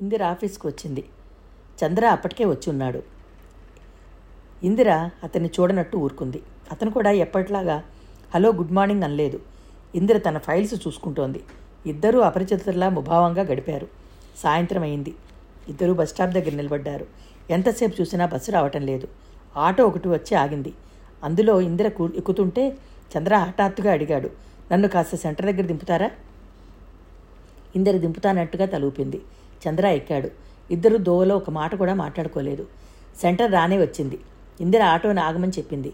ఇందిర ఆఫీస్కి వచ్చింది. చంద్ర అప్పటికే వచ్చి ఉన్నాడు ఇందిర అతన్ని చూడనట్టు ఊరుకుంది. అతను కూడా ఎప్పటిలాగా హలో గుడ్ మార్నింగ్ అనలేదు. ఇందిర తన ఫైల్స్ చూసుకుంటోంది. ఇద్దరూ అపరిచితుల్లా ముభావంగా గడిపారు. సాయంత్రం అయింది. ఇద్దరూ బస్ స్టాప్ దగ్గర నిలబడ్డారు. ఎంతసేపు చూసినా బస్సు రావటం లేదు. ఆటో ఒకటి వచ్చి ఆగింది. అందులో ఇందిర కూ- ఎక్కుతుంటే చంద్ర హఠాత్తుగా అడిగాడు నన్ను కాస్త సెంటర్ దగ్గర దింపుతారా? ఇందరు దింపుతానట్టుగా తలూపింది. చంద్ర ఎక్కాడు. ఇద్దరు దోవలో ఒక మాట కూడా మాట్లాడుకోలేదు. సెంటర్ రానే వచ్చింది. ఇందిర ఆటోని ఆగమని చెప్పింది.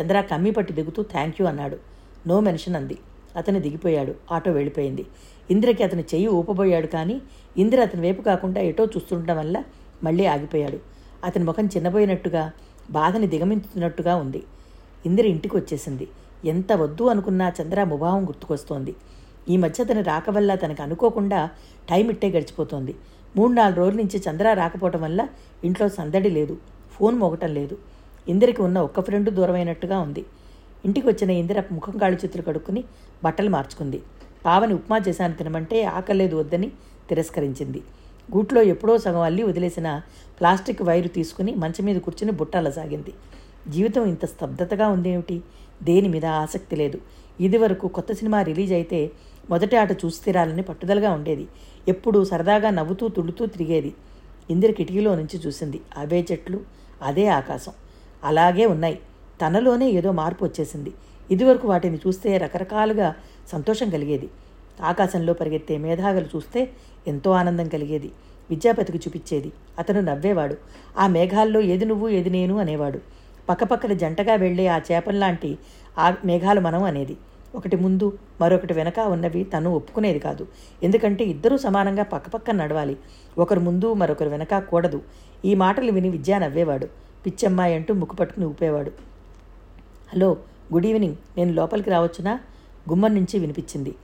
చంద్ర కమ్మి పట్టి దిగుతూ థ్యాంక్ యూ అన్నాడు. నో మెన్షన్ అంది. అతను దిగిపోయాడు. ఆటో వెళ్ళిపోయింది. ఇందిరకి అతను చెయ్యి ఊపబోయాడు కానీ ఇందిర అతని వైపు కాకుండా ఎటో చూస్తుండటం వల్ల మళ్ళీ ఆగిపోయాడు. అతని ముఖం చిన్నపోయినట్టుగా బాధని దిగమించుతున్నట్టుగా ఉంది. ఇందిర ఇంటికి వచ్చేసింది. ఎంత వద్దు అనుకున్నా చంద్ర ముభావం గుర్తుకొస్తోంది. ఈ మధ్య తన రాక వల్ల తనకు అనుకోకుండా టైం ఇట్టే గడిచిపోతోంది. మూడు నాలుగు రోజుల నుంచి చంద్ర రాకపోవటం వల్ల ఇంట్లో సందడి లేదు ఫోన్ మోగటం లేదు. ఇందిరకి ఉన్న ఒక్క ఫ్రెండ్ దూరమైనట్టుగా ఉంది. ఇంటికి వచ్చిన ఇందిర ముఖం కాళ్ళు చేతులు కడుక్కుని బట్టలు మార్చుకుంది. పావని ఉప్మా చేశాను తినమంటే ఆకలేదు వద్దని తిరస్కరించింది. గూట్లో ఎప్పుడో సగం అల్లి వదిలేసిన ప్లాస్టిక్ వైరు తీసుకుని మంచం మీద కూర్చుని బుట్టాలసాగింది జీవితం ఇంత స్తబ్దతగా ఉందేమిటి? దేని మీద ఆసక్తి లేదు. ఇదివరకు కొత్త సినిమా రిలీజ్ అయితే మొదటి ఆట చూస్తీరాలని పట్టుదలగా ఉండేది. ఎప్పుడూ సరదాగా నవ్వుతూ తుడుతూ తిరిగేది. ఇందిర కిటికీలో నుంచి చూసింది. అవే చెట్లు అదే ఆకాశం. అలాగే ఉన్నాయి. తనలోనే ఏదో మార్పు వచ్చేసింది. ఇదివరకు వాటిని చూస్తే రకరకాలుగా సంతోషం కలిగేది. ఆకాశంలో పరిగెత్తే మేధాగలు చూస్తే ఎంతో ఆనందం కలిగేది. విద్యాపతికి చూపించేది. అతను నవ్వేవాడు. ఆ మేఘాల్లో ఏది నువ్వు ఏది నేను అనేవాడు. పక్కపక్కన జంటగా వెళ్ళే ఆ చేపల్లాంటి ఆ మేఘాలు మనం అనేది. ఒకటి ముందు మరొకటి వెనక ఉన్నవి తను ఒప్పుకునేది కాదు. ఎందుకంటే ఇద్దరూ సమానంగా పక్కపక్కన నడవాలి. ఒకరు ముందు మరొకరు వెనక కూడదు. ఈ మాటలు విని విద్యా నవ్వేవాడు. పిచ్చమ్మాయి అంటూ ముక్కు పట్టుకుని ఊపేవాడు. Hello good evening. నేను లోపలికి రావచ్చునా? గుమ్మం నుంచి వినిపించింది.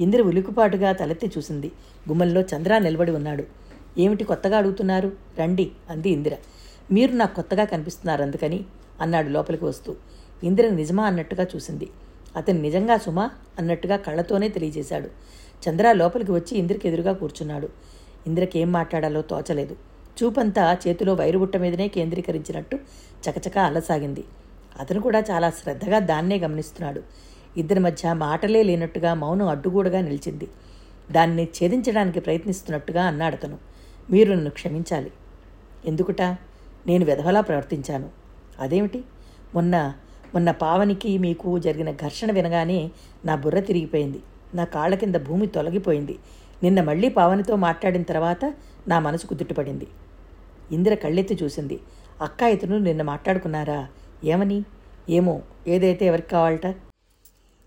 ఇందిర ఉలికిపాటుగా తలెత్తి చూసింది. గుమ్మంలో చంద్ర నిలబడి ఉన్నాడు. ఏమిటి కొత్తగా అడుగుతున్నారు? రండి అంది ఇందిర. మీరు నాకు కొత్తగా కనిపిస్తున్నారు అందుకని అన్నాడు లోపలికి వస్తూ. ఇందిర నిజమా అన్నట్టుగా చూసింది. అతను నిజంగా సుమా అన్నట్టుగా కళ్ళతోనే తెలియజేశాడు. చంద్ర లోపలికి వచ్చి ఇంద్రకి ఎదురుగా కూర్చున్నాడు. ఇంద్రకేం మాట్లాడాలో తోచలేదు. చూపంతా చేతిలో వైరుగుట్ట మీదనే కేంద్రీకరించినట్టు చకచకా అలసాగింది. అతను కూడా చాలా శ్రద్ధగా దాన్నే గమనిస్తున్నాడు. ఇద్దరి మధ్య మాటలే లేనట్టుగా మౌనం అడ్డుగూడగా నిలిచింది. దాన్ని ఛేదించడానికి ప్రయత్నిస్తున్నట్టుగా అన్నాడు అతను. మీరు నన్ను క్షమించాలి. ఎందుకుట? నేను వెధవలా ప్రవర్తించాను. అదేమిటి? మొన్న మొన్న పావనికి మీకు జరిగిన ఘర్షణ వినగానే నా బుర్ర తిరిగిపోయింది. నా కాళ్ళ కింద భూమి తొలగిపోయింది. నిన్న మళ్ళీ పావనితో మాట్లాడిన తర్వాత నా మనసు కుదుటపడింది ఇందిర కళ్ళెత్తి చూసింది. అక్క ఇతను నిన్న మాట్లాడుకున్నారా? ఏమని? ఏమో ఏదైతే ఎవరికి కావాలట?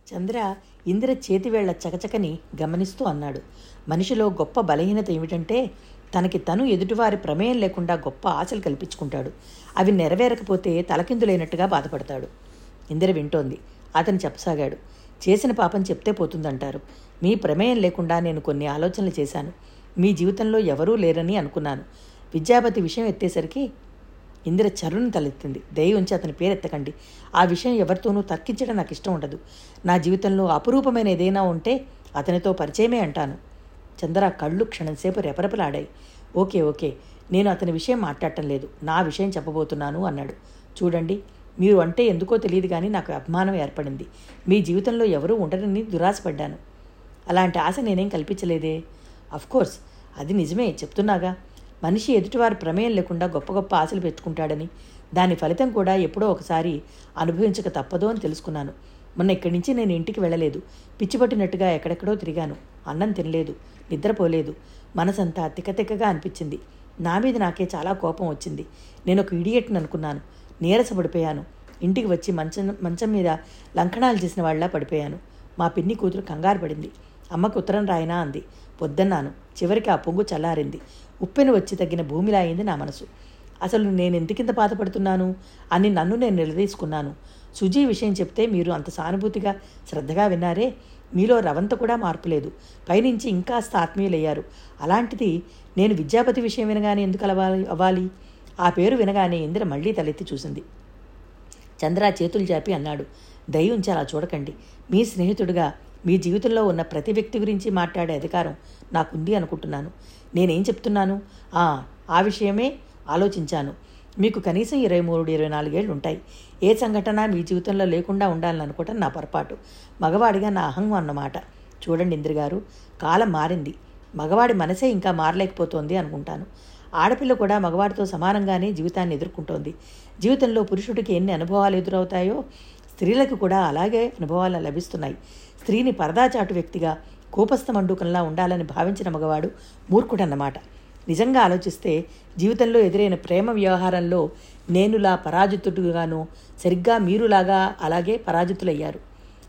చంద్ర ఇందిర చేతివేళ్ళ చకచకని గమనిస్తూ అన్నాడు. మనిషిలో గొప్ప బలహీనత ఏమిటంటే తనకి తను ఎదుటివారి ప్రమేయం లేకుండా గొప్ప ఆశలు కల్పించుకుంటాడు. అవి నెరవేరకపోతే తలకిందులైనట్టుగా బాధపడతాడు. ఇందిర వింటోంది. అతను చెప్పసాగాడు. చేసిన పాపం చెప్తే పోతుందంటారు. మీ ప్రమేయం లేకుండా నేను కొన్ని ఆలోచనలు చేశాను. మీ జీవితంలో ఎవరూ లేరని అనుకున్నాను. విద్యాపతి విషయం ఎత్తేసరికి ఇందిర చరుని తలెత్తింది. దయ ఉంచి అతని పేరు ఎత్తకండి. ఆ విషయం ఎవరితోనూ తర్కించడం నాకు ఇష్టం ఉండదు. నా జీవితంలో అపురూపమైన ఏదైనా ఉంటే అతనితో పరిచయమే అంటాను. చంద్ర కళ్ళు క్షణంసేపు రెపరెపలాడాయి. Okay okay. నేను అతని విషయం మాట్లాడటం లేదు. నా విషయం చెప్పబోతున్నాను అన్నాడు. చూడండి. మీరు అంటే ఎందుకో తెలియదు కానీ నాకు అభిమానం ఏర్పడింది. మీ జీవితంలో ఎవరూ ఉండరని దురాశపడ్డాను. అలాంటి ఆశ నేనేం కల్పించలేదే? అఫ్కోర్స్ అది నిజమే చెప్తున్నాగా. మనిషి ఎదుటివారి ప్రమేయం లేకుండా గొప్ప గొప్ప ఆశలు పెట్టుకుంటాడని దాని ఫలితం కూడా ఎప్పుడో ఒకసారి అనుభవించక తప్పదు అని తెలుసుకున్నాను. మొన్న ఇక్కడి నుంచి నేను ఇంటికి వెళ్ళలేదు. పిచ్చిపట్టినట్టుగా ఎక్కడెక్కడో తిరిగాను. అన్నం తినలేదు నిద్రపోలేదు. మనసంతా తిక్కతిక్కగా అనిపించింది. నా మీద నాకే చాలా కోపం వచ్చింది. నేను ఒక ఇడియట్ని అనుకున్నాను. నీరసపడిపోయాను. ఇంటికి వచ్చి మంచం మంచం మీద లంకణాలు చేసిన వాళ్ళ పడిపోయాను. మా పిన్ని కూతురు కంగారు పడింది. అమ్మకు ఉత్తరం రాయనా అంది. పొద్దన్నాను. చివరికి ఆ పొంగు చల్లారింది. ఉప్పెను వచ్చి తగ్గిన భూమిలా అయింది నా మనసు. అసలు నేను ఎందుకింత బాధపడుతున్నాను? అని నన్ను నేను నిలదీసుకున్నాను. సుజీ విషయం చెప్తే మీరు అంత సానుభూతిగా శ్రద్ధగా విన్నారే? మీలో రవంత కూడా మార్పు లేదు. పైనుంచి ఇంకాస్త ఆత్మీయులయ్యారు. అలాంటిది నేను విద్యాపతి విషయం వినగానే ఎందుకు అలవాలి అవ్వాలి? ఆ పేరు వినగానే ఇందిర మళ్ళీ తలెత్తి చూసింది. చంద్ర చేతులు జాపి అన్నాడు. దయ అలా చూడకండి. మీ స్నేహితుడిగా మీ జీవితంలో ఉన్న ప్రతి వ్యక్తి గురించి మాట్లాడే అధికారం నాకుంది అనుకుంటున్నాను. నేనేం చెప్తున్నాను? ఆ ఆ విషయమే ఆలోచించాను. మీకు కనీసం ఇరవై మూడు ఇరవై నాలుగేళ్ళు ఉంటాయి. ఏ సంఘటన మీ జీవితంలో లేకుండా ఉండాలని అనుకోవటం నా పొరపాటు. మగవాడిగా నా అహం అన్నమాట. చూడండి ఇందిరగారు కాలం మారింది. మగవాడి మనసే ఇంకా మారలేకపోతోంది అనుకుంటాను. ఆడపిల్ల కూడా మగవాడితో సమానంగానే జీవితాన్ని ఎదుర్కొంటోంది. జీవితంలో పురుషుడికి ఎన్ని అనుభవాలు ఎదురవుతాయో స్త్రీలకు కూడా అలాగే అనుభవాలు లభిస్తున్నాయి. స్త్రీని పరదాచాటు వ్యక్తిగా కోపస్థ మండుకంలా ఉండాలని భావించిన మగవాడు మూర్ఖుడన్నమాట. నిజంగా ఆలోచిస్తే జీవితంలో ఎదురైన ప్రేమ వ్యవహారంలో నేనులా పరాజితుడుగాను సరిగ్గా మీరులాగా అలాగే పరాజితులయ్యారు.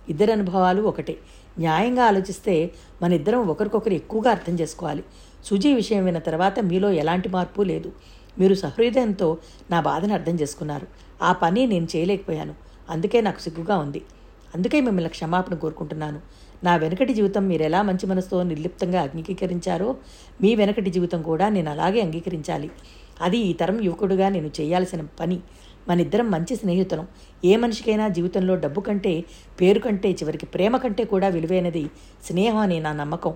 ఇద్దరి అనుభవాలు ఒకటే. న్యాయంగా ఆలోచిస్తే మన ఇద్దరం ఒకరికొకరు ఎక్కువగా అర్థం చేసుకోవాలి. సుజీ విషయం విన్న తర్వాత మీలో ఎలాంటి మార్పు లేదు. మీరు సహృదయంతో నా బాధను అర్థం చేసుకున్నారు. ఆ పని నేను చేయలేకపోయాను. అందుకే నాకు సిగ్గుగా ఉంది. అందుకే మిమ్మల్ని క్షమాపణ కోరుకుంటున్నాను. నా వెనకటి జీవితం మీరు ఎలా మంచి మనసుతో నిర్లిప్తంగా అంగీకరించారో మీ వెనకటి జీవితం కూడా నేను అలాగే అంగీకరించాలి. అది ఈ తరం యువకుడుగా నేను చేయాల్సిన పని. మనిద్దరం మంచి స్నేహితులం. ఏ మనిషికైనా జీవితంలో డబ్బు కంటే పేరు కంటే చివరికి ప్రేమ కంటే కూడా విలువైనది స్నేహం అని నా నమ్మకం.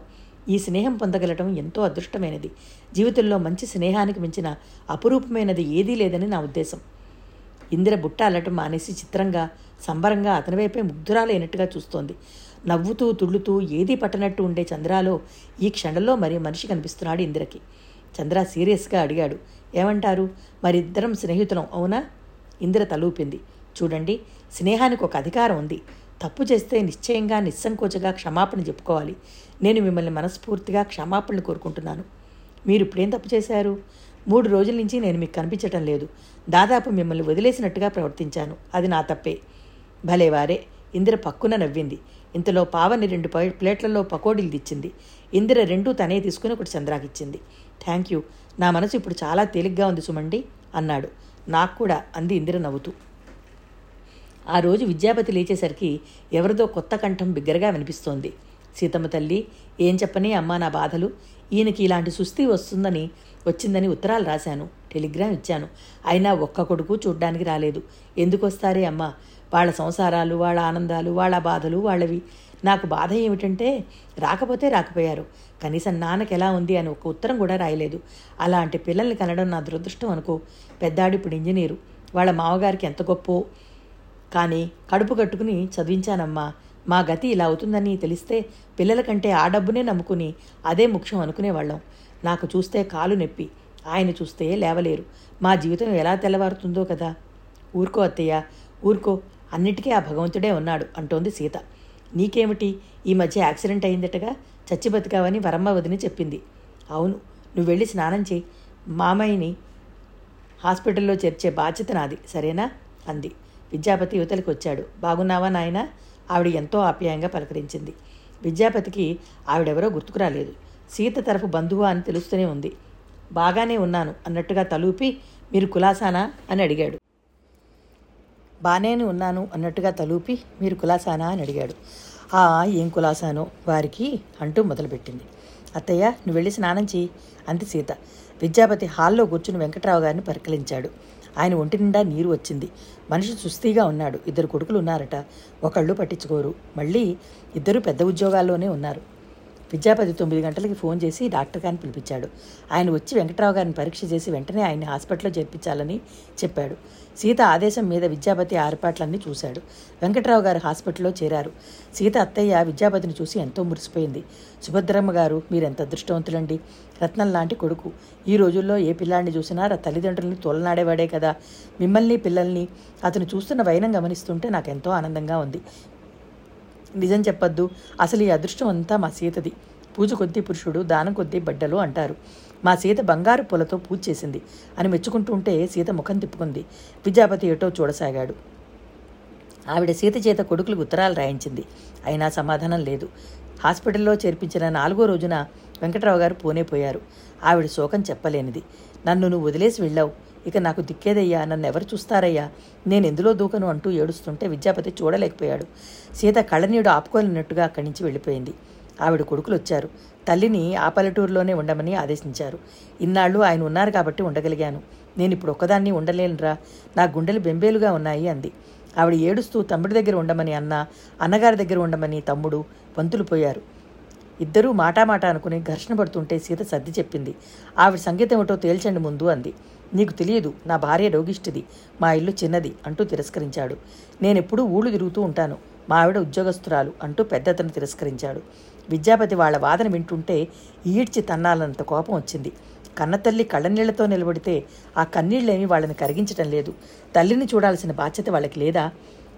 ఈ స్నేహం పొందగలటం ఎంతో అదృష్టమైనది. జీవితంలో మంచి స్నేహానికి మించిన అపురూపమైనది ఏదీ లేదని నా ఉద్దేశం. ఇందిర బుట్ట అల్లటం మానేసి చిత్రంగా సంబరంగా అతని వైపే ముగ్ధురాలైనట్టుగా చూస్తోంది. నవ్వుతూ తుళ్ళుతూ ఏదీ పట్టనట్టు ఉండే చంద్రాలో ఈ క్షణంలో మరి మనిషి కనిపిస్తున్నాడు ఇందిరకి. చంద్ర సీరియస్గా అడిగాడు ఏమంటారు? మరిద్దరం స్నేహితులం అవునా? ఇందిర తలూపింది చూడండి స్నేహానికి ఒక అధికారం ఉంది. తప్పు చేస్తే నిశ్చయంగా నిస్సంకోచగా క్షమాపణ చెప్పుకోవాలి. నేను మిమ్మల్ని మనస్ఫూర్తిగా క్షమాపణలు కోరుకుంటున్నాను. మీరు ఇప్పుడేం తప్పు చేశారు? మూడు రోజుల నుంచి నేను మీకు కనిపించటం లేదు. దాదాపు మిమ్మల్ని వదిలేసినట్టుగా ప్రవర్తించాను. అది నా తప్పే. భలేవారే ఇందిర పక్కున నవ్వింది. ఇంతలో పావని రెండు ప్లేట్లలో పకోడీలు తెచ్చింది. ఇందిర రెండూ తనే తీసుకుని ఒకటి చంద్రాకిచ్చింది. థ్యాంక్ యూ నా మనసు ఇప్పుడు చాలా తేలిగ్గా ఉంది సుమండి అన్నాడు. నాకు కూడా అంది ఇందిర నవ్వుతూ. ఆ రోజు విద్యాపతి లేచేసరికి ఎవరిదో కొత్త కంఠం బిగ్గరగా వినిపిస్తోంది. సీతమ్మ తల్లి ఏం చెప్పని అమ్మా నా బాధలు? ఈయనకి ఇలాంటి సుస్థి వస్తుందని వచ్చిందని ఉత్తరాలు రాశాను. టెలిగ్రామ్ ఇచ్చాను. అయినా ఒక్క కొడుకు చూడ్డానికి రాలేదు. ఎందుకు వస్తారే అమ్మా? వాళ్ళ సంసారాలు వాళ్ళ ఆనందాలు వాళ్ళ బాధలు వాళ్ళవి. నాకు బాధ ఏమిటంటే రాకపోతే రాకపోయారు. కనీసం నాన్నకి ఎలా ఉంది అని ఒక ఉత్తరం కూడా రాయలేదు. అలాంటి పిల్లల్ని కనడం నా దురదృష్టం అనుకో. పెద్దాడు ఇప్పుడు ఇంజనీరు. వాళ్ళ మామగారికి ఎంత గొప్పో? కానీ కడుపు కట్టుకుని చదివించానమ్మా. మా గతి ఇలా అవుతుందని తెలిస్తే పిల్లల కంటే ఆ డబ్బునే నమ్ముకుని అదే ముఖ్యం అనుకునేవాళ్ళం. నాకు చూస్తే కాలు నొప్పి ఆయన చూస్తే లేవలేరు. మా జీవితం ఎలా తెల్లవారుతుందో కదా. ఊరుకో అత్తయ్య ఊరుకో. అన్నిటికీ ఆ భగవంతుడే ఉన్నాడు అంటోంది సీత. నీకేమిటి? ఈ మధ్య యాక్సిడెంట్ అయిందటగా? చచ్చి బతికావని వరమ్మ వదిని చెప్పింది. అవును నువ్వు వెళ్ళి స్నానం చేయి. మామయ్యని హాస్పిటల్లో చేర్చే బాధ్యత నాది సరేనా? అంది. విద్యాపతి యువతలకు వచ్చాడు. బాగున్నావా నాయన? ఆవిడ ఎంతో ఆప్యాయంగా పలకరించింది. విద్యాపతికి ఆవిడెవరో గుర్తుకు రాలేదు. సీత తరఫు బంధువు అని తెలుస్తూనే ఉంది. బాగానే ఉన్నాను అన్నట్టుగా తలూపి మీరు కులాసానా? అని అడిగాడు. బాగానే ఉన్నాను అన్నట్టుగా తలూపి మీరు కులాసానా? అని అడిగాడు. ఆ ఏం కులాసానో? వారికి అంటూ మొదలుపెట్టింది. అత్తయ్య నువ్వు వెళ్ళి స్నానం చేయి అంది సీత. విద్యాపతి హాల్లో కూర్చుని వెంకట్రావు గారిని పరికలించాడు ఆయన ఒంటి నిండా నీరు వచ్చింది. మనిషి సుస్థిగా ఉన్నాడు. ఇద్దరు కొడుకులు ఉన్నారట. ఒకళ్ళు పట్టించుకోరు. మళ్ళీ ఇద్దరు పెద్ద ఉద్యోగాల్లోనే ఉన్నారు. విద్యాపతి తొమ్మిది గంటలకి ఫోన్ చేసి డాక్టర్ గారిని పిలిపించాడు. ఆయన వచ్చి వెంకట్రావు గారిని పరీక్ష చేసి వెంటనే ఆయన్ని హాస్పిటల్లో చేర్పించాలని చెప్పాడు. సీత ఆదేశం మీద విద్యాపతి ఆర్పాట్లన్నీ చూశాడు. వెంకట్రావు గారు హాస్పిటల్లో చేరారు. సీత అత్తయ్య విద్యాపతిని చూసి ఎంతో మురిసిపోయింది. సుభద్రమ్మ గారు మీరెంత అదృష్టవంతులండి. రత్నం లాంటి కొడుకు. ఈ రోజుల్లో ఏ పిల్లాడిని చూసినా తల్లిదండ్రుల్ని తోలనాడేవాడే కదా. మిమ్మల్ని పిల్లల్ని అతను చూస్తున్న వైనం గమనిస్తుంటే నాకెంతో ఆనందంగా ఉంది. నిజం చెప్పొద్దు. అసలు ఈ అదృష్టం అంతా మా సీతది. పూజ కొద్దీ పురుషుడు దానం కొద్దీ బడ్డలు అంటారు. మా సీత బంగారు పూలతో పూజ చేసింది అని మెచ్చుకుంటూ ఉంటే సీత ముఖం తిప్పుకుంది. విద్యాపతి ఏటో చూడసాగాడు. ఆవిడ సీత చేత కొడుకులకు ఉత్తరాలు రాయించింది. అయినా సమాధానం లేదు. హాస్పిటల్లో చేర్పించిన నాలుగో రోజున వెంకట్రావు గారు పూనే పోయారు. ఆవిడ శోకం చెప్పలేనిది. నన్ను నువ్వు వదిలేసి వెళ్ళావు. ఇక నాకు దిక్కేదయ్యా. నన్ను ఎవరు చూస్తారయ్యా? నేను ఎందులో దూకను అంటూ ఏడుస్తుంటే విద్యాపతి చూడలేకపోయాడు. సీత కళ్ళనీడు ఆపుకోలేనట్టుగా అక్కడి నుంచి వెళ్ళిపోయింది. ఆవిడ కొడుకులు వచ్చారు తల్లిని ఆ పల్లెటూరులోనే ఉండమని ఆదేశించారు. ఇన్నాళ్ళు ఆయన ఉన్నారు కాబట్టి ఉండగలిగాను. నేను ఇప్పుడు ఒక్కదాన్ని ఉండలేనురా. నా గుండెలు బెంబేలుగా ఉన్నాయి అంది. ఆవిడ ఏడుస్తూ తమ్ముడి దగ్గర ఉండమని అన్న అన్నగారి దగ్గర ఉండమని తమ్ముడు వంతులు పోయారు. ఇద్దరూ మాటామాట అనుకుని ఘర్షణ పడుతుంటే సీత సర్ది చెప్పింది. ఆవిడ సంగీతం ఏమిటో తేల్చండి ముందు అంది. నీకు తెలియదు నా భార్య రోగిష్టిది మా ఇల్లు చిన్నది అంటూ తిరస్కరించాడు. నేనెప్పుడూ ఊళ్ళు తిరుగుతూ ఉంటాను. మా ఆవిడ ఉద్యోగస్తురాలు అంటూ పెద్దతను తిరస్కరించాడు. విద్యాపతి వాళ్ళ వాదన వింటుంటే ఈడ్చి తన్నాలన్నంత కోపం వచ్చింది. కన్నతల్లి కళ్ళనీళ్ళతో నిలబడితే ఆ కన్నీళ్ళేమీ వాళ్ళని కరిగించటం లేదు. తల్లిని చూడాల్సిన బాధ్యత వాళ్ళకి లేదా?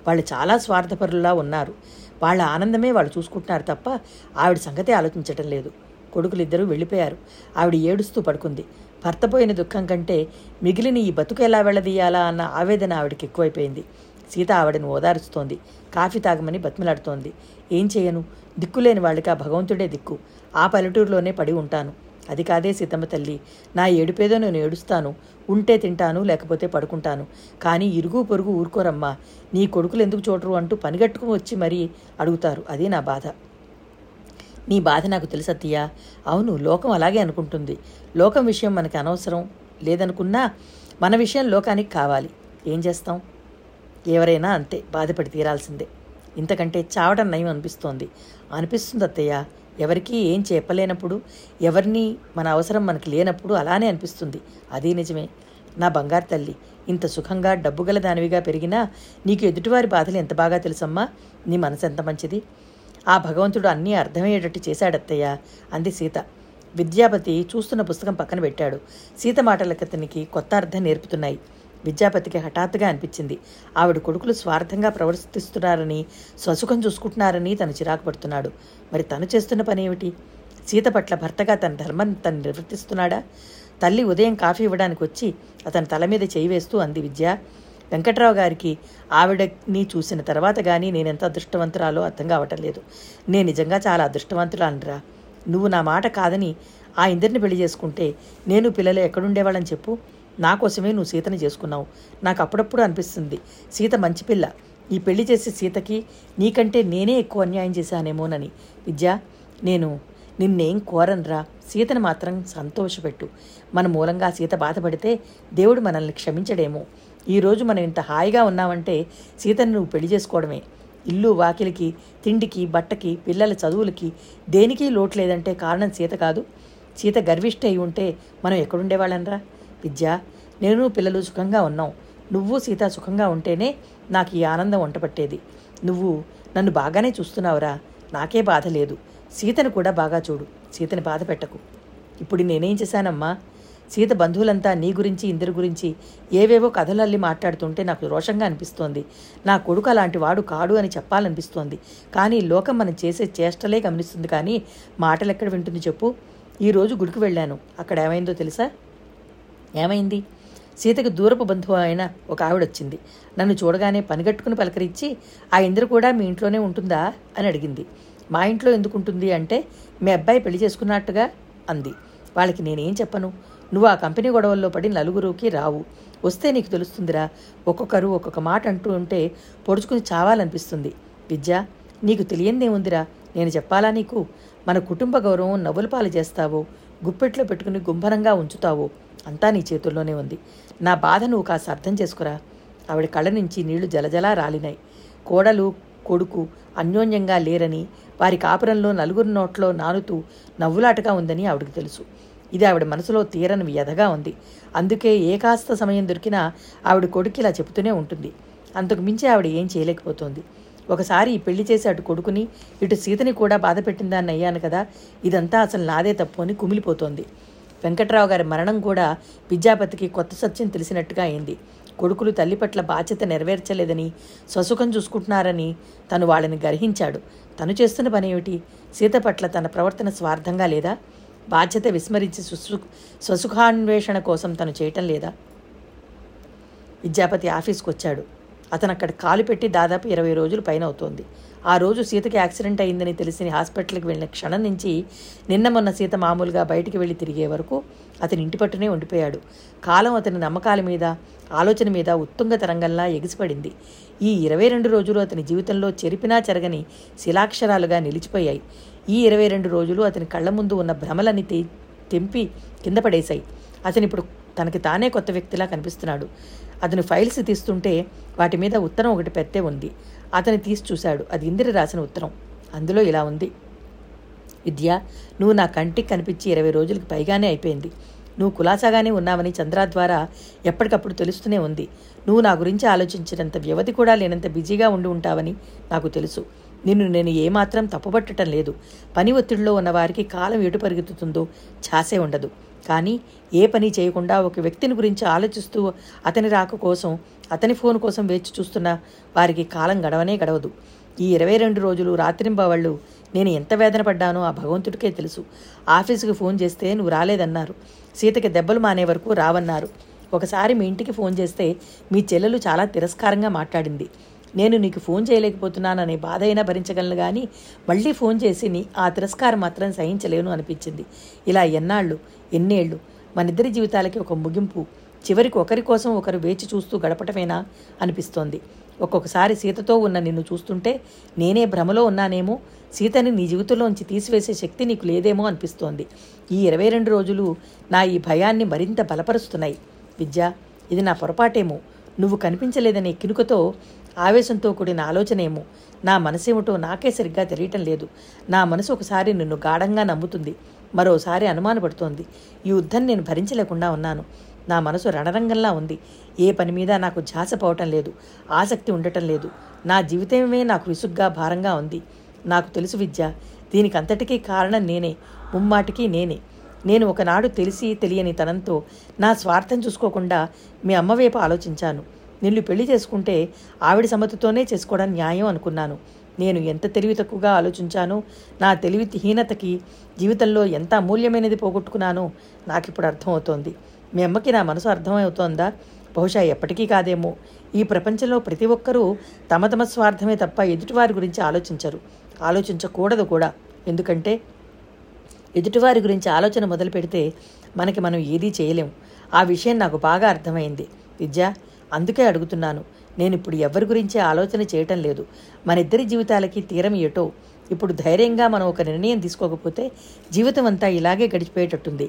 వాళ్ళు చాలా స్వార్థపరులా ఉన్నారు. వాళ్ళ ఆనందమే వాళ్ళు చూసుకుంటున్నారు తప్ప ఆవిడ సంగతే ఆలోచించటం లేదు. కొడుకులిద్దరూ వెళ్ళిపోయారు. ఆవిడ ఏడుస్తూ పడుకుంది. భర్త పోయిన దుఃఖం కంటే మిగిలిన ఈ బతుకు ఎలా వెళ్ళదీయాలా అన్న ఆవేదన ఆవిడకి ఎక్కువైపోయింది. సీత ఆవిడని ఓదారుస్తోంది. కాఫీ తాగమని బతిమలాడుతోంది. ఏం చేయను? దిక్కులేని వాళ్ళకి ఆ భగవంతుడే దిక్కు. ఆ పల్లెటూరులోనే పడి ఉంటాను. అది కాదే సీతమ్మ తల్లి. నా ఏడుపేదో నేను ఏడుస్తాను. ఉంటే తింటాను లేకపోతే పడుకుంటాను. కానీ ఇరుగు పొరుగు ఊరుకోరమ్మా. నీ కొడుకులు ఎందుకు చూడరు అంటూ పనిగట్టుకుని వచ్చి మరీ అడుగుతారు. అదే నా బాధ. నీ బాధ నాకు తెలుసత్తయ్యా అవును లోకం అలాగే అనుకుంటుంది. లోకం విషయం మనకి అనవసరం లేదనుకున్నా మన విషయం లోకానికి కావాలి. ఏం చేస్తాం? ఎవరైనా అంతే బాధపడి తీరాల్సిందే. ఇంతకంటే చావడం నయం అనిపిస్తోంది. అనిపిస్తుంది అత్తయ్య ఎవరికీ ఏం చెప్పలేనప్పుడు ఎవరిని మన అవసరం మనకి లేనప్పుడు అలానే అనిపిస్తుంది. అదే నిజమే. నా బంగారు తల్లి ఇంత సుఖంగా డబ్బు గల దానివిగా పెరిగినా నీకు ఎదుటివారి బాధలు ఎంత బాగా తెలుసమ్మా? నీ మనసు ఎంత మంచిది? ఆ భగవంతుడు అన్నీ అర్థమయ్యేటట్టు చేశాడత్తయ్య అంది సీత. విద్యాపతి చూస్తున్న పుస్తకం పక్కన పెట్టాడు. సీత మాటలకు అతనికి కొత్త అర్థం నేర్పుతున్నాయి. విద్యాపతికి హఠాత్తుగా అనిపించింది. ఆవిడ కొడుకులు స్వార్థంగా ప్రవర్తిస్తున్నారని స్వసుఖం చూసుకుంటున్నారని తను చిరాకు పడుతున్నాడు. మరి తను చేస్తున్న పని ఏమిటి? సీత పట్ల భర్తగా తన ధర్మం తను నిర్వర్తిస్తున్నాడా? తల్లి ఉదయం కాఫీ ఇవ్వడానికి వచ్చి అతని తల మీద చేయి వేస్తూ అంది విద్య. వెంకట్రావు గారికి ఆవిడని చూసిన తర్వాత కానీ నేనెంత అదృష్టవంతురాలో అర్థం కావటం లేదు. నేను నిజంగా చాలా అదృష్టవంతురాలరా నువ్వు నా మాట కాదని ఆ ఇందరిని పెళ్ళి చేసుకుంటే నేను పిల్లలు ఎక్కడుండేవాళ్ళని చెప్పు. నా కోసమే నువ్వు సీతని చేసుకున్నావు. నాకు అప్పుడప్పుడు అనిపిస్తుంది సీత మంచి పిల్ల. ఈ పెళ్ళి చేసే సీతకి నీకంటే నేనే ఎక్కువ అన్యాయం చేశానేమోనని. విద్య నేను నిన్నేం కోరనరా. సీతను మాత్రం సంతోషపెట్టు. మన మూలంగా సీత బాధపడితే దేవుడు మనల్ని క్షమించడేమో. ఈరోజు మనం ఇంత హాయిగా ఉన్నామంటే సీతను నువ్వు పెళ్ళి చేసుకోవడమే. ఇల్లు వాకిలికి తిండికి బట్టకి పిల్లల చదువులకి దేనికి లోటు లేదంటే కారణం సీత కాదు. సీత గర్విష్ట అయి ఉంటే మనం ఎక్కడుండేవాళ్ళనరా విద్య నేను పిల్లలు సుఖంగా ఉన్నాం. నువ్వు సీత సుఖంగా ఉంటేనే నాకు ఈ ఆనందం వంటపట్టేది నువ్వు నన్ను బాగానే చూస్తున్నావురా. నాకే బాధ లేదు. సీతను కూడా బాగా చూడు. సీతని బాధ పెట్టకు. ఇప్పుడు నేనేం చేశానమ్మా? సీత బంధువులంతా నీ గురించి ఇందరి గురించి ఏవేవో కథలల్లి మాట్లాడుతుంటే నాకు రోషంగా అనిపిస్తోంది. నా కొడుకు అలాంటి వాడు కాడు అని చెప్పాలనిపిస్తోంది. కానీ లోకం మనం చేసే చేష్టలే గమనిస్తుంది కానీ మాటలు ఎక్కడ వింటుంది చెప్పు? ఈరోజు గుడికి వెళ్ళాను. అక్కడ ఏమైందో తెలుసా? ఏమైంది? సీతకు దూరపు బంధువు అయిన ఒక ఆవిడ వచ్చింది నన్ను చూడగానే పనిగట్టుకుని పలకరించి ఆ ఇంద్ర కూడా మీ ఇంట్లోనే ఉంటుందా? అని అడిగింది. మా ఇంట్లో ఎందుకు ఉంటుంది అంటే మీ అబ్బాయి పెళ్ళి చేసుకున్నట్టుగా అంది. వాళ్ళకి నేనేం చెప్పను? నువ్వు ఆ కంపెనీ గొడవల్లో పడి నలుగురుకి రావు. వస్తే నీకు తెలుస్తుందిరా. ఒక్కొక్కరు ఒక్కొక్క మాట అంటూ ఉంటే పొడుచుకుని చావాలనిపిస్తుంది. విద్య నీకు తెలియందేముందిరా నేను చెప్పాలా నీకు? మన కుటుంబ గౌరవం నవ్వులపాలు చేస్తావో. గుప్పెట్లో పెట్టుకుని గుంభనంగా ఉంచుతావో. అంతా నీ చేతుల్లోనే ఉంది. నా బాధ నువ్వు కాస్త అర్థం చేసుకురా. ఆవిడ కళ్ళ నుంచి నీళ్ళు జలజలా రాలినాయి. కోడలు కొడుకు అన్యోన్యంగా లేరని వారి కాపురంలో నలుగురు నోట్లో నానుతూ నవ్వులాటగా ఉందని ఆవిడకి తెలుసు. ఇది ఆవిడ మనసులో తీరని వ్యధగా ఉంది. అందుకే ఏ కాస్త సమయం దొరికినా ఆవిడ కొడుకు ఇలా చెబుతూనే ఉంటుంది. అంతకు మించి ఆవిడ ఏం చేయలేకపోతుంది. ఒకసారి ఈ పెళ్ళి చేసి అటు కొడుకుని ఇటు సీతని కూడా బాధ పెట్టిందాన్ని అయ్యాను కదా ఇదంతా అసలు నాదే తప్పు అని కుమిలిపోతోంది. వెంకట్రావు గారి మరణం కూడా విద్యాపతికి కొత్త సత్యం తెలిసినట్టుగా అయింది. కొడుకులు తల్లి పట్ల బాధ్యత నెరవేర్చలేదని స్వసుఖం చూసుకుంటున్నారని తను వాళ్ళని గ్రహించాడు. తను చేస్తున్న పనేమిటి సీత పట్ల తన ప్రవర్తన స్వార్థంగా లేదా? బాధ్యత విస్మరించి సుసు స్వసుఖాన్వేషణ కోసం తను చేయటం లేదా? విద్యాపతి ఆఫీస్కి వచ్చాడు అతను అక్కడ కాలు పెట్టి దాదాపు ఇరవై రోజులు పైన అవుతోంది. ఆ రోజు సీతకి యాక్సిడెంట్ అయిందని తెలిసి హాస్పిటల్కి వెళ్ళిన క్షణం నుంచి నిన్న మొన్న సీత మామూలుగా బయటికి వెళ్ళి తిరిగే వరకు అతని ఇంటి పట్టునే ఉండిపోయాడు. కాలం అతని నమ్మకాల మీద ఆలోచన మీద ఉత్తుంగ తరంగంలా ఎగిసిపడింది. ఈ ఇరవై రెండు రోజులు అతని జీవితంలో చెరిపినా చెరగని శిలాక్షరాలుగా నిలిచిపోయాయి. ఈ ఇరవై రెండు రోజులు అతని కళ్ళ ముందు ఉన్న భ్రమలని తె తెంపి కింద పడేశాయి. అతను ఇప్పుడు తనకి తానే కొత్త వ్యక్తిలా కనిపిస్తున్నాడు. అతను ఫైల్స్ తీస్తుంటే వాటి మీద ఉత్తరం ఒకటి పెత్తే ఉంది. అతను తీసి చూశాడు. అది ఇందిర రాసిన ఉత్తరం. అందులో ఇలా ఉంది. విద్య నువ్వు నా కంటికి కనిపించి ఇరవై రోజులకి పైగానే అయిపోయింది. నువ్వు కులాసాగానే ఉన్నావని చంద్ర ద్వారా ఎప్పటికప్పుడు తెలుస్తూనే ఉంది. నువ్వు నా గురించి ఆలోచించినంత వ్యవధి కూడా లేనంత బిజీగా ఉండి ఉంటావని నాకు తెలుసు. నిన్ను నేను ఏమాత్రం తప్పుపట్టడం లేదు. పని ఒత్తిడిలో ఉన్న వారికి కాలం ఎటు పరిగెత్తుతుందో ఛాసే ఉండదు. కానీ ఏ పని చేయకుండా ఒక వ్యక్తిని గురించి ఆలోచిస్తూ అతని రాక కోసం అతని ఫోన్ కోసం వేచి చూస్తున్న వారికి కాలం గడవనే గడవదు. ఈ ఇరవై రెండు రోజులు రాత్రింబవళ్ళు నేను ఎంత వేదన పడ్డానో ఆ భగవంతుడికే తెలుసు. ఆఫీసుకి ఫోన్ చేస్తే నువ్వు రాలేదన్నారు. సీతకి దెబ్బలు మానే వరకు రావన్నారు. ఒకసారి మీ ఇంటికి ఫోన్ చేస్తే మీ చెల్లెలు చాలా తిరస్కారంగా మాట్లాడింది. నేను నీకు ఫోన్ చేయలేకపోతున్నాననే బాధ అయినా భరించగలను కానీ మళ్ళీ ఫోన్ చేసి నీ ఆ తిరస్కారం మాత్రం సహించలేను అనిపించింది. ఇలా ఎన్నాళ్ళు ఎన్నేళ్ళు మనిద్దరి జీవితాలకి ఒక ముగింపు చివరికి ఒకరి కోసం ఒకరు వేచి చూస్తూ గడపటమేనా అనిపిస్తోంది. ఒక్కొక్కసారి సీతతో ఉన్న నిన్ను చూస్తుంటే నేనే భ్రమలో ఉన్నానేమో సీతని నీ జీవితంలోంచి తీసివేసే శక్తి నీకు లేదేమో అనిపిస్తోంది. ఈ ఇరవై రెండు రోజులు నా ఈ భయాన్ని మరింత బలపరుస్తున్నాయి. విద్య ఇది నా పొరపాటేమో. నువ్వు కనిపించలేదనే కినుకతో ఆవేశంతో కూడిన ఆలోచనేమో. నా మనసేమిటో నాకే సరిగ్గా తెలియటం లేదు. నా మనసు ఒకసారి నిన్ను గాఢంగా నమ్ముతుంది. మరోసారి అనుమానపడుతోంది. ఈ యుద్ధం నేను భరించలేకుండా ఉన్నాను. నా మనసు రణరంగంలా ఉంది. ఏ పని మీద నాకు ఝాస పోవటం లేదు. ఆసక్తి ఉండటం లేదు. నా జీవితమే నాకు విసుగ్గా భారంగా ఉంది. నాకు తెలుసు విద్య. దీనికంతటికీ కారణం నేనే. ముమ్మాటికి నేనే. నేను ఒకనాడు తెలిసి తెలియని తనంతో నా స్వార్థం చూసుకోకుండా మీ అమ్మ వైపు ఆలోచించాను. నిన్ను పెళ్ళి చేసుకుంటే ఆవిడ సమ్మతితోనే చేసుకోవడం న్యాయం అనుకున్నాను. నేను ఎంత తెలివి తక్కువగా ఆలోచించానో నా తెలివి హీనతకి జీవితంలో ఎంత అమూల్యమైనది పోగొట్టుకున్నానో నాకు ఇప్పుడు అర్థమవుతోంది. మీ అమ్మకి నా మనసు అర్థమవుతోందా? బహుశా ఎప్పటికీ కాదేమో. ఈ ప్రపంచంలో ప్రతి ఒక్కరూ తమ తమ స్వార్థమే తప్ప ఎదుటివారి గురించి ఆలోచించరు. ఆలోచించకూడదు కూడా. ఎందుకంటే ఎదుటివారి గురించి ఆలోచన మొదలు పెడితే మనకి మనం ఏదీ చేయలేం. ఆ విషయం నాకు బాగా అర్థమైంది. విద్య అందుకే అడుగుతున్నాను. నేను ఇప్పుడు ఎవరి గురించి ఆలోచన చేయటం లేదు. మన ఇద్దరి జీవితాలకి తీరం ఏటో? ఇప్పుడు ధైర్యంగా మనం ఒక నిర్ణయం తీసుకోకపోతే జీవితం అంతా ఇలాగే గడిచిపోయేటట్టుంది.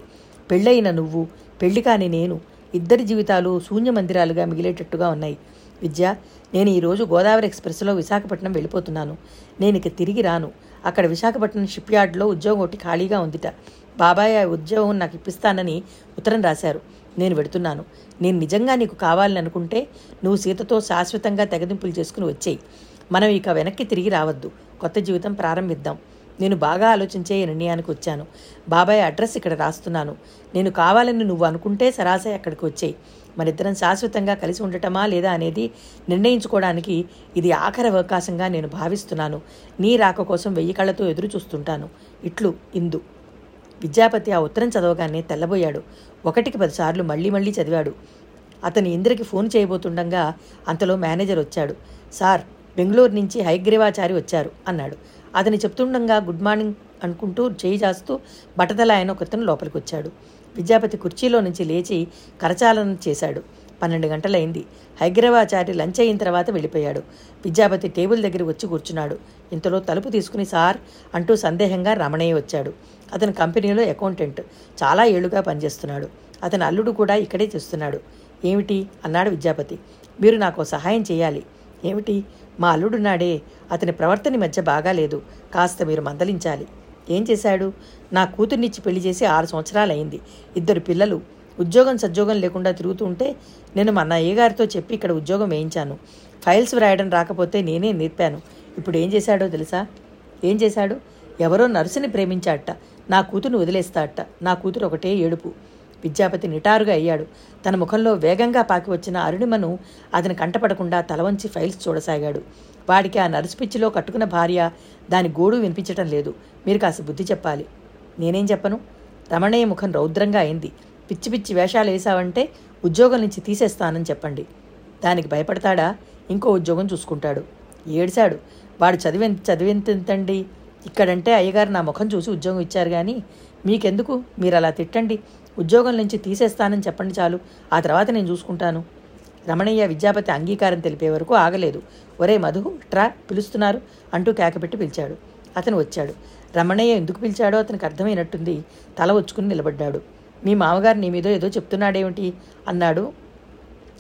పెళ్ళైన నువ్వు పెళ్ళి కాని నేను ఇద్దరి జీవితాలు శూన్య మందిరాలుగా మిగిలేటట్టుగా ఉన్నాయి. విద్య నేను ఈరోజు గోదావరి ఎక్స్ప్రెస్లో విశాఖపట్నం వెళ్ళిపోతున్నాను. నేను ఇక తిరిగి రాను. అక్కడ విశాఖపట్నం షిప్ యార్డ్లో ఉద్యోగం ఒకటి ఖాళీగా ఉందిట. బాబాయ్ ఆ ఉద్యోగం నాకు ఇప్పిస్తానని ఉత్తరం రాశారు. నేను వెడుతున్నాను. నేను నిజంగా నీకు కావాలని అనుకుంటే నువ్వు సీతతో శాశ్వతంగా తెగదింపులు చేసుకుని వచ్చేయి. మనం ఇక వెనక్కి తిరిగి రావద్దు. కొత్త జీవితం ప్రారంభిద్దాం. నేను బాగా ఆలోచించే ఈ నిర్ణయానికి వచ్చాను. బాబాయ్ అడ్రస్ ఇక్కడ రాస్తున్నాను. నేను కావాలని నువ్వు అనుకుంటే సరాసరి అక్కడికి వచ్చేయి. మనిద్దరం శాశ్వతంగా కలిసి ఉండటమా లేదా అనేది నిర్ణయించుకోవడానికి ఇది ఆఖరి అవకాశంగా నేను భావిస్తున్నాను. నీ రాక కోసం వెయ్యి కళ్ళతో ఎదురు చూస్తుంటాను ఇట్లు ఇందు. విద్యాపతి ఆ ఉత్తరం చదవగానే తెల్లబోయాడు. ఒకటికి పదిసార్లు మళ్ళీ మళ్ళీ చదివాడు. అతని ఇంద్రకి ఫోన్ చేయబోతుండగా అంతలో మేనేజర్ వచ్చాడు. సార్ బెంగళూరు నుంచి హైగ్రీవాచారి వచ్చారు అన్నాడు. అతని చెప్తుండగా గుడ్ మార్నింగ్ అనుకుంటూ చేయి జాస్తూ బట్టతల ఆయన ఒకతను లోపలికి వచ్చాడు విద్యాపతి కుర్చీలో నుంచి లేచి కరచాలనం చేశాడు. పన్నెండు గంటలైంది. హైగ్రవాచారి లంచ్ అయిన తర్వాత వెళ్ళిపోయాడు. విద్యాపతి టేబుల్ దగ్గర వచ్చి కూర్చున్నాడు. ఇంతలో తలుపు తీసుకుని సార్ అంటూ సందేహంగా రమణయ్య వచ్చాడు. అతని కంపెనీలో అకౌంటెంట్. చాలా ఏళ్ళుగా పనిచేస్తున్నాడు. అతని అల్లుడు కూడా ఇక్కడే చేస్తున్నాడు. ఏమిటి? అన్నాడు విద్యాపతి. మీరు నాకు సహాయం చేయాలి. ఏమిటి? మా అల్లుడున్నాడే. అతని ప్రవర్తన మధ్య బాగాలేదు కాస్త మీరు మందలించాలి. ఏం చేశాడు? నా కూతుర్నిచ్చి పెళ్ళి చేసి ఆరు సంవత్సరాలైంది. ఇద్దరు పిల్లలు. ఉద్యోగం సద్యోగం లేకుండా తిరుగుతూ ఉంటే నేను మా అయ్యగారితో చెప్పి ఇక్కడ ఉద్యోగం వేయించాను. ఫైల్స్ వ్రాయడం రాకపోతే నేనే నేర్పాను. ఇప్పుడు ఏం చేశాడో తెలుసా? ఏం చేశాడు? ఎవరో నర్సుని ప్రేమించాట. నా కూతురు వదిలేస్తాట. నా కూతురు ఒకటే ఏడుపు. విద్యాపతి నిటారుగా అయ్యాడు. తన ముఖంలో వేగంగా పాకి వచ్చిన అరుణిమను అతని కంటపడకుండా తల వంచి ఫైల్స్ చూడసాగాడు. వాడికి ఆ నర్సు పిచ్చిలో కట్టుకున్న భార్య దాని గోడు వినిపించటం లేదు. మీరు కాస్త బుద్ధి చెప్పాలి. నేనేం చెప్పను? రమణయ్య ముఖం రౌద్రంగా అయింది. పిచ్చి పిచ్చి వేషాలు వేశావంటే ఉద్యోగం నుంచి తీసేస్తానని చెప్పండి. దానికి భయపడతాడా? ఇంకో ఉద్యోగం చూసుకుంటాడు. ఏడిశాడు వాడు చదివి చదివెంతండి? ఇక్కడంటే అయ్యగారు నా ముఖం చూసి ఉద్యోగం ఇచ్చారు కానీ మీకెందుకు? మీరు అలా తిట్టండి. ఉద్యోగం నుంచి తీసేస్తానని చెప్పండి చాలు. ఆ తర్వాత నేను చూసుకుంటాను. రమణయ్య విద్యాపతి అంగీకారం తెలిపే వరకు ఆగలేదు. ఒరే మధు ట్రా పిలుస్తున్నారు అంటూ కేకపెట్టి పిలిచాడు. అతను వచ్చాడు. రమణయ్య ఎందుకు పిలిచాడో అతనికి అర్థమైనట్టుంది. తల వచ్చుకుని నిలబడ్డాడు. మీ మామగారు నీ మీద ఏదో చెప్తున్నాడేమిటి? అన్నాడు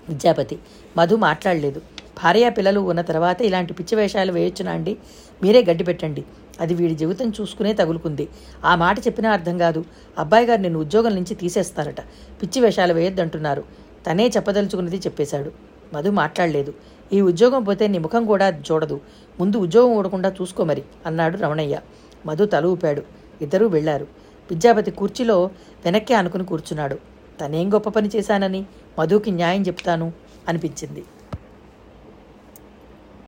విద్యాపతి. మధు మాట్లాడలేదు. భార్య పిల్లలు ఉన్న తర్వాత ఇలాంటి పిచ్చి వేషాలు వేయొచ్చునా అండి? మీరే గడ్డి పెట్టండి. అది వీడి జీవితం చూసుకునే తగులుకుంది. ఆ మాట చెప్పినా అర్థం కాదు. అబ్బాయి గారు నిన్ను ఉద్యోగం నుంచి తీసేస్తారట. పిచ్చి వేషాలు వేయొద్దంటున్నారు. తనే చెప్పదలుచుకున్నది చెప్పేశాడు. మధు మాట్లాడలేదు. ఈ ఉద్యోగం పోతే నీ ముఖం కూడా చూడదు. ముందు ఉద్యోగం ఊడకుండా చూసుకో మరి అన్నాడు రమణయ్య. మధు తల ఊపాడు. ఇద్దరూ వెళ్ళారు విద్యాపతి కుర్చీలో వెనక్కి అనుకుని కూర్చున్నాడు. తనేం గొప్ప పని చేశానని మధుకి న్యాయం చెప్తాను అనిపించింది.